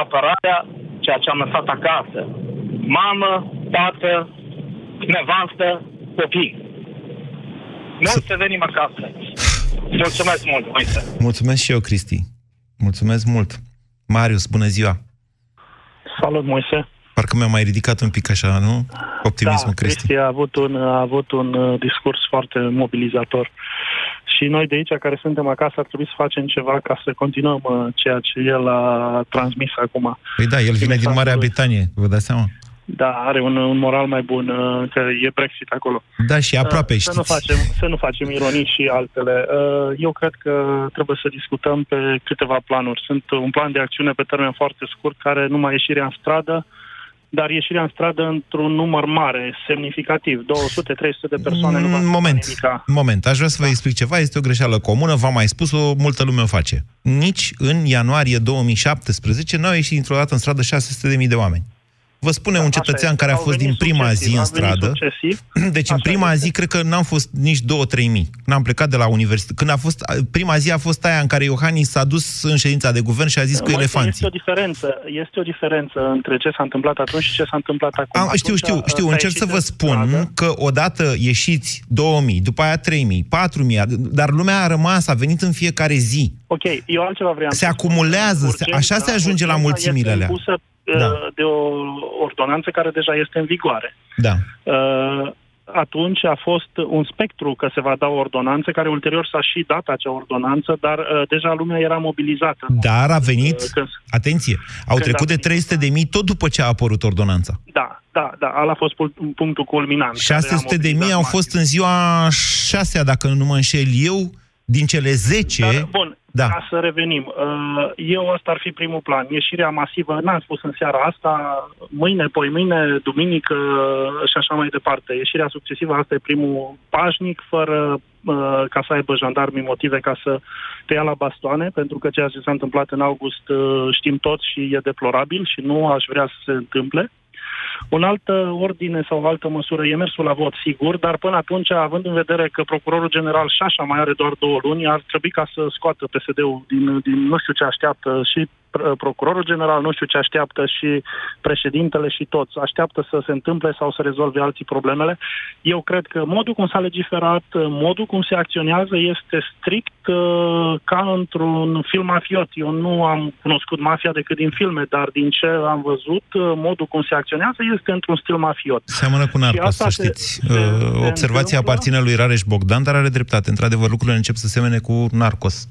apărarea ceea ce am lăsat acasă. Mamă, tată, nevastă, copii. Noi să venim acasă. Mulțumesc mult, Moise. Mulțumesc și eu, Cristi. Mulțumesc mult. Marius, bună ziua! Salut, Moise. Parcă mi-a mai ridicat un pic așa, nu? Optimismul, da, Cristi. Cristi a avut un, a avut un uh, discurs foarte mobilizator. Și noi de aici, care suntem acasă, ar trebui să facem ceva ca să continuăm uh, ceea ce el a transmis acum. Păi da, el vine din Marea Britanie, vă dați seama? Da, are un, un moral mai bun, uh, că e Brexit acolo. Da, și aproape, Uh, să nu, știți. facem, să nu facem ironii și altele. Uh, Eu cred că trebuie să discutăm pe câteva planuri. Sunt un plan de acțiune pe termen foarte scurt, care numai ieșirea în stradă, dar ieșirea în stradă într-un număr mare, semnificativ, 200-300 de persoane. nu va Mm, moment, moment, aș vrea să vă explic ceva, este o greșeală comună, v-am mai spus-o, multă lume o face. Nici în ianuarie 2017 n-au ieșit dintr-o dată în stradă 600.000 de oameni. Vă spune un cetățean este. care a Au fost din venit prima succesiv, zi în au venit stradă. succesiv. Deci în prima zi cred că n-am fost nici 2-3 mii. N-am plecat de la universitate. Când a fost, prima zi a fost aia în care Iohannis s-a dus în ședința de guvern și a zis cu Moise, elefanții. Este o diferență, este o diferență între ce s-a întâmplat atunci și ce s-a întâmplat acum. Am, știu, Atunci, știu, știu. s-a Încerc ieșit să vă în spun stradă. că odată ieșiți 2000, după aia 3000, 4000, dar lumea a rămas, a venit în fiecare zi. Ok, eu altceva vreau Se să acumulează, se- Urgența- așa se ajunge la urgența mulțimile este alea. impusă, Da. uh, de o ordonanță care deja este în vigoare. Da. Uh, atunci a fost un spectru că se va da o ordonanță, care ulterior s-a și dat acea ordonanță, dar uh, deja lumea era mobilizată. Dar a venit, Uh, când- atenție, au când trecut a de 300 de mii tot după ce a apărut ordonanța. Da, da, da, ala a fost pu- punctul culminant. care a 600 de mii mobilizat au masiv. fost în ziua 6 dacă nu mă înșel eu, din cele 10... Dar, bun, Da. ca să revenim. uh, Eu ăsta ar fi primul plan. Ieșirea masivă, n-am spus în seara asta, mâine, poi mâine, duminică și așa mai departe. Ieșirea succesivă, asta e primul pașnic, fără uh, ca să aibă jandarmii motive ca să te ia la bastoane, pentru că ceea ce s-a întâmplat în august uh, știm toți și e deplorabil și nu aș vrea să se întâmple. Un altă ordine sau o altă măsură e mersul la vot, sigur, dar până atunci, având în vedere că procurorul general și așa mai are doar două luni, ar trebui ca să scoată PSD-ul din, din nu știu ce așteaptă și procurorul general, nu știu ce așteaptă și președintele și toți. Așteaptă să se întâmple sau să rezolve alții problemele. Eu cred că modul cum s-a legiferat, modul cum se acționează este strict uh, ca într-un film mafiot. Eu nu am cunoscut mafia decât din filme, dar din ce am văzut, uh, modul cum se acționează este într-un stil mafiot. Seamănă cu Narcos, să știți. Se, se uh, Observația aparține lui Rareș Bogdan, dar are dreptate. Într-adevăr, lucrurile încep să semene cu Narcos.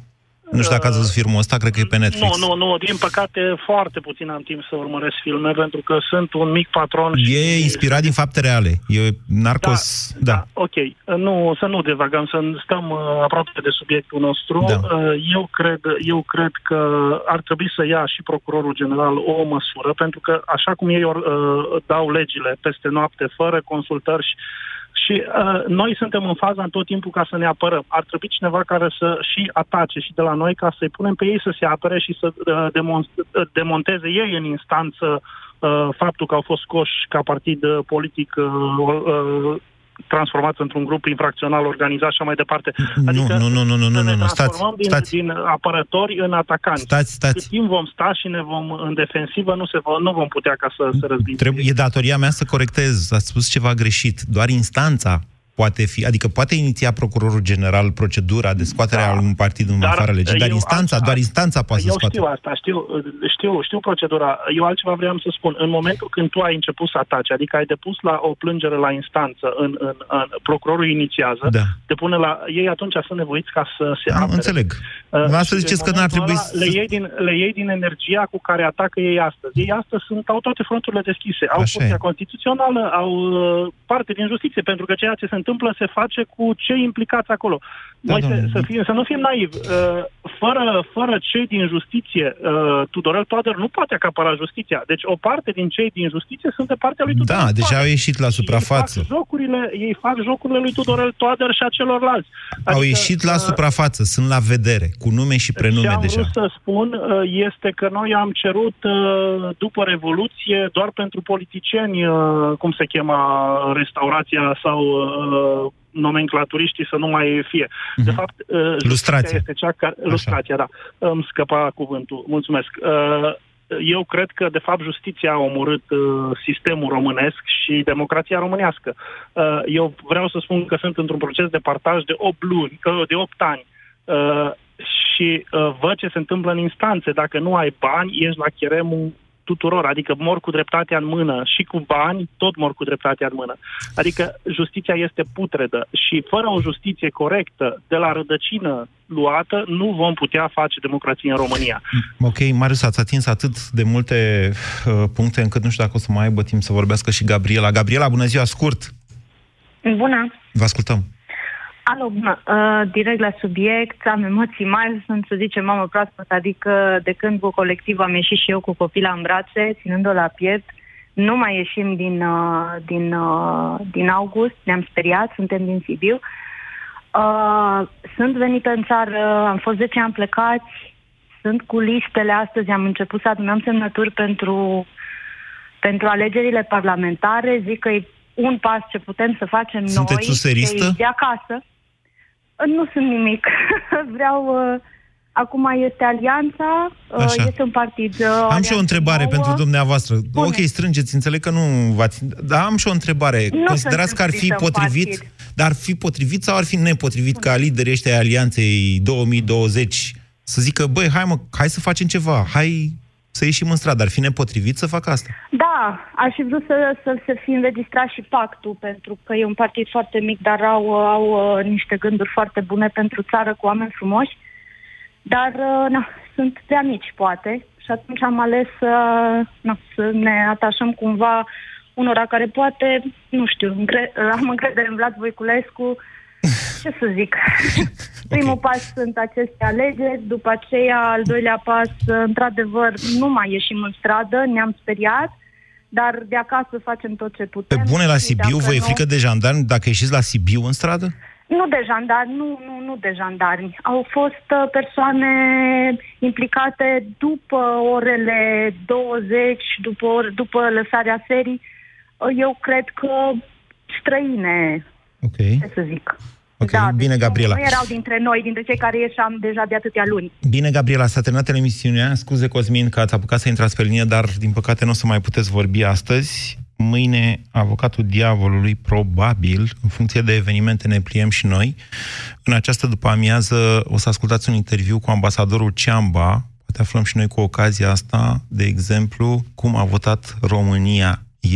Nu știu dacă ați văzut filmul ăsta, cred că e pe Netflix. Nu, nu, nu. Din păcate, foarte puțin am timp să urmăresc filme, pentru că sunt un mic patron și... E inspirat din fapte reale. E Narcos... Da. da. da. Ok. Nu, să nu devagăm, să stăm uh, aproape de subiectul nostru. Da. Uh, eu, cred, eu cred că ar trebui să ia și procurorul general o măsură, pentru că așa cum ei uh, dau legile peste noapte, fără consultări și și uh, noi suntem în faza în tot timpul ca să ne apărăm. Ar trebui cineva care să și atace și de la noi ca să-i punem pe ei să se apere și să uh, demon- uh, demonteze ei în instanță uh, faptul că au fost scoși ca partid uh, politic uh, uh, transformați într-un grup infracțional organizat și așa mai departe. Adică nu, nu, nu, nu, nu, nu, nu, stați, din, stați. din apărători în atacanți. Stați, stați. Cât timp vom sta și ne vom în defensivă, nu, se va, nu vom putea ca să se răzbim. Trebuie, e datoria mea să corectez, ați spus ceva greșit. Doar instanța poate fi, adică poate iniția procurorul general procedura de scoatere da. a unui partid în afară legii, dar instanța, doar instanța poate să scoate. Eu știu asta, știu, știu, știu procedura. Eu altceva vreau să spun. În momentul când tu ai început să ataci, adică ai depus la o plângere la instanță, în, în, în procurorul inițiază, da. depune la ei atunci sunt nevoiți ca să se da, apere. Înțeleg. Uh, să ziceți că n-ar trebui să... Le iei, din, le iei din energia cu care atacă ei astăzi. Ei astăzi sunt, au toate fronturile deschise. Au Curtea Constituțională, au uh, parte din justiție, pentru că ceea ce se întâmplă se face cu cei implicați acolo. Da, Noi să, să, fim, să nu fim naivi. Uh, fără, fără cei din justiție, uh, Tudorel Toader nu poate acapara justiția. Deci o parte din cei din justiție sunt de partea lui Tudorel Da, deja deci au ieșit la suprafață. Ei fac, jocurile, ei fac jocurile lui Tudorel Toader și a celorlalți. Adică, au ieșit la uh, suprafață, sunt la vedere, cu nume și prenume ce am deja. vrut să spun este că noi am cerut după Revoluție doar pentru politicieni, cum se chema, restaurația sau nomenclaturiștii să nu mai fie. Mm-hmm. De fapt, uh, lustrația este cea care... Lustrația, da. Îmi scăpa cuvântul. Mulțumesc. Uh, eu cred că, de fapt, justiția a omorât uh, sistemul românesc și democrația românească. Uh, eu vreau să spun că sunt într-un proces de partaj de 8 luni, uh, de 8 ani. Uh, și uh, văd ce se întâmplă în instanțe. Dacă nu ai bani, ești la cheremul tuturor, adică mor cu dreptatea în mână și cu bani, tot mor cu dreptatea în mână. Adică justiția este putredă și fără o justiție corectă, de la rădăcină luată, nu vom putea face democrație în România. Ok, Marius, ați atins atât de multe uh, puncte încât nu știu dacă o să mai aibă timp să vorbească și Gabriela. Gabriela, bună ziua, scurt! Bună! Vă ascultăm! Alo, bună. Uh, direct la subiect, am emoții mari, sunt, să zicem, mamă proaspătă, adică de când cu colectiv am ieșit și eu cu copila în brațe, ținând-o la piept, nu mai ieșim din, uh, din, uh, din august, ne-am speriat, suntem din Sibiu. Uh, sunt venită în țară, am fost 10 ani plecați, sunt cu listele astăzi, am început să adunăm semnături pentru, pentru alegerile parlamentare, zic că e un pas ce putem să facem Sunteți noi, de acasă. Nu sunt nimic. Vreau... Uh, acum este Alianța, uh, Așa. este un partid... Uh, am și o întrebare nouă. pentru dumneavoastră. Bune. Ok, strângeți, înțeleg că nu v-ați... Dar am și o întrebare. Nu Considerați că ar fi potrivit, dar ar fi potrivit sau ar fi nepotrivit Bune. ca liderii ăștia Alianței 2020 să zică, băi, hai mă, hai să facem ceva, hai să ieșim în stradă. Ar fi nepotrivit să facă asta? Da, aș fi vrut să, să se fi înregistrat și pactul, pentru că e un partid foarte mic, dar au, au uh, niște gânduri foarte bune pentru țară cu oameni frumoși. Dar, uh, na, sunt prea mici, poate, și atunci am ales uh, na, să ne atașăm cumva unora care poate, nu știu, încre- am încredere în Vlad Voiculescu, ce să zic? Primul okay. pas sunt aceste alegeri, după aceea, al doilea pas, într-adevăr, nu mai ieșim în stradă, ne-am speriat, dar de acasă facem tot ce putem. Pe bune la Sibiu, vă e frică de jandarmi dacă ieșiți la Sibiu în stradă? Nu de jandarmi, nu, nu, nu de jandarmi. Au fost uh, persoane implicate după orele 20, după, or, după lăsarea serii, eu cred că străine, Ok. ce să zic. Ok, Da, bine, deci Gabriela. Nu erau dintre noi, dintre cei care ieșeam deja de atâtea luni. Bine, Gabriela, s-a terminat emisiunea. Scuze, Cosmin, că ați apucat să intrați pe linie, dar, din păcate, nu o să mai puteți vorbi astăzi. Mâine, avocatul diavolului, probabil, în funcție de evenimente, ne pliem și noi. În această după-amiază o să ascultați un interviu cu ambasadorul Ceamba. Poate aflăm și noi cu ocazia asta, de exemplu, cum a votat România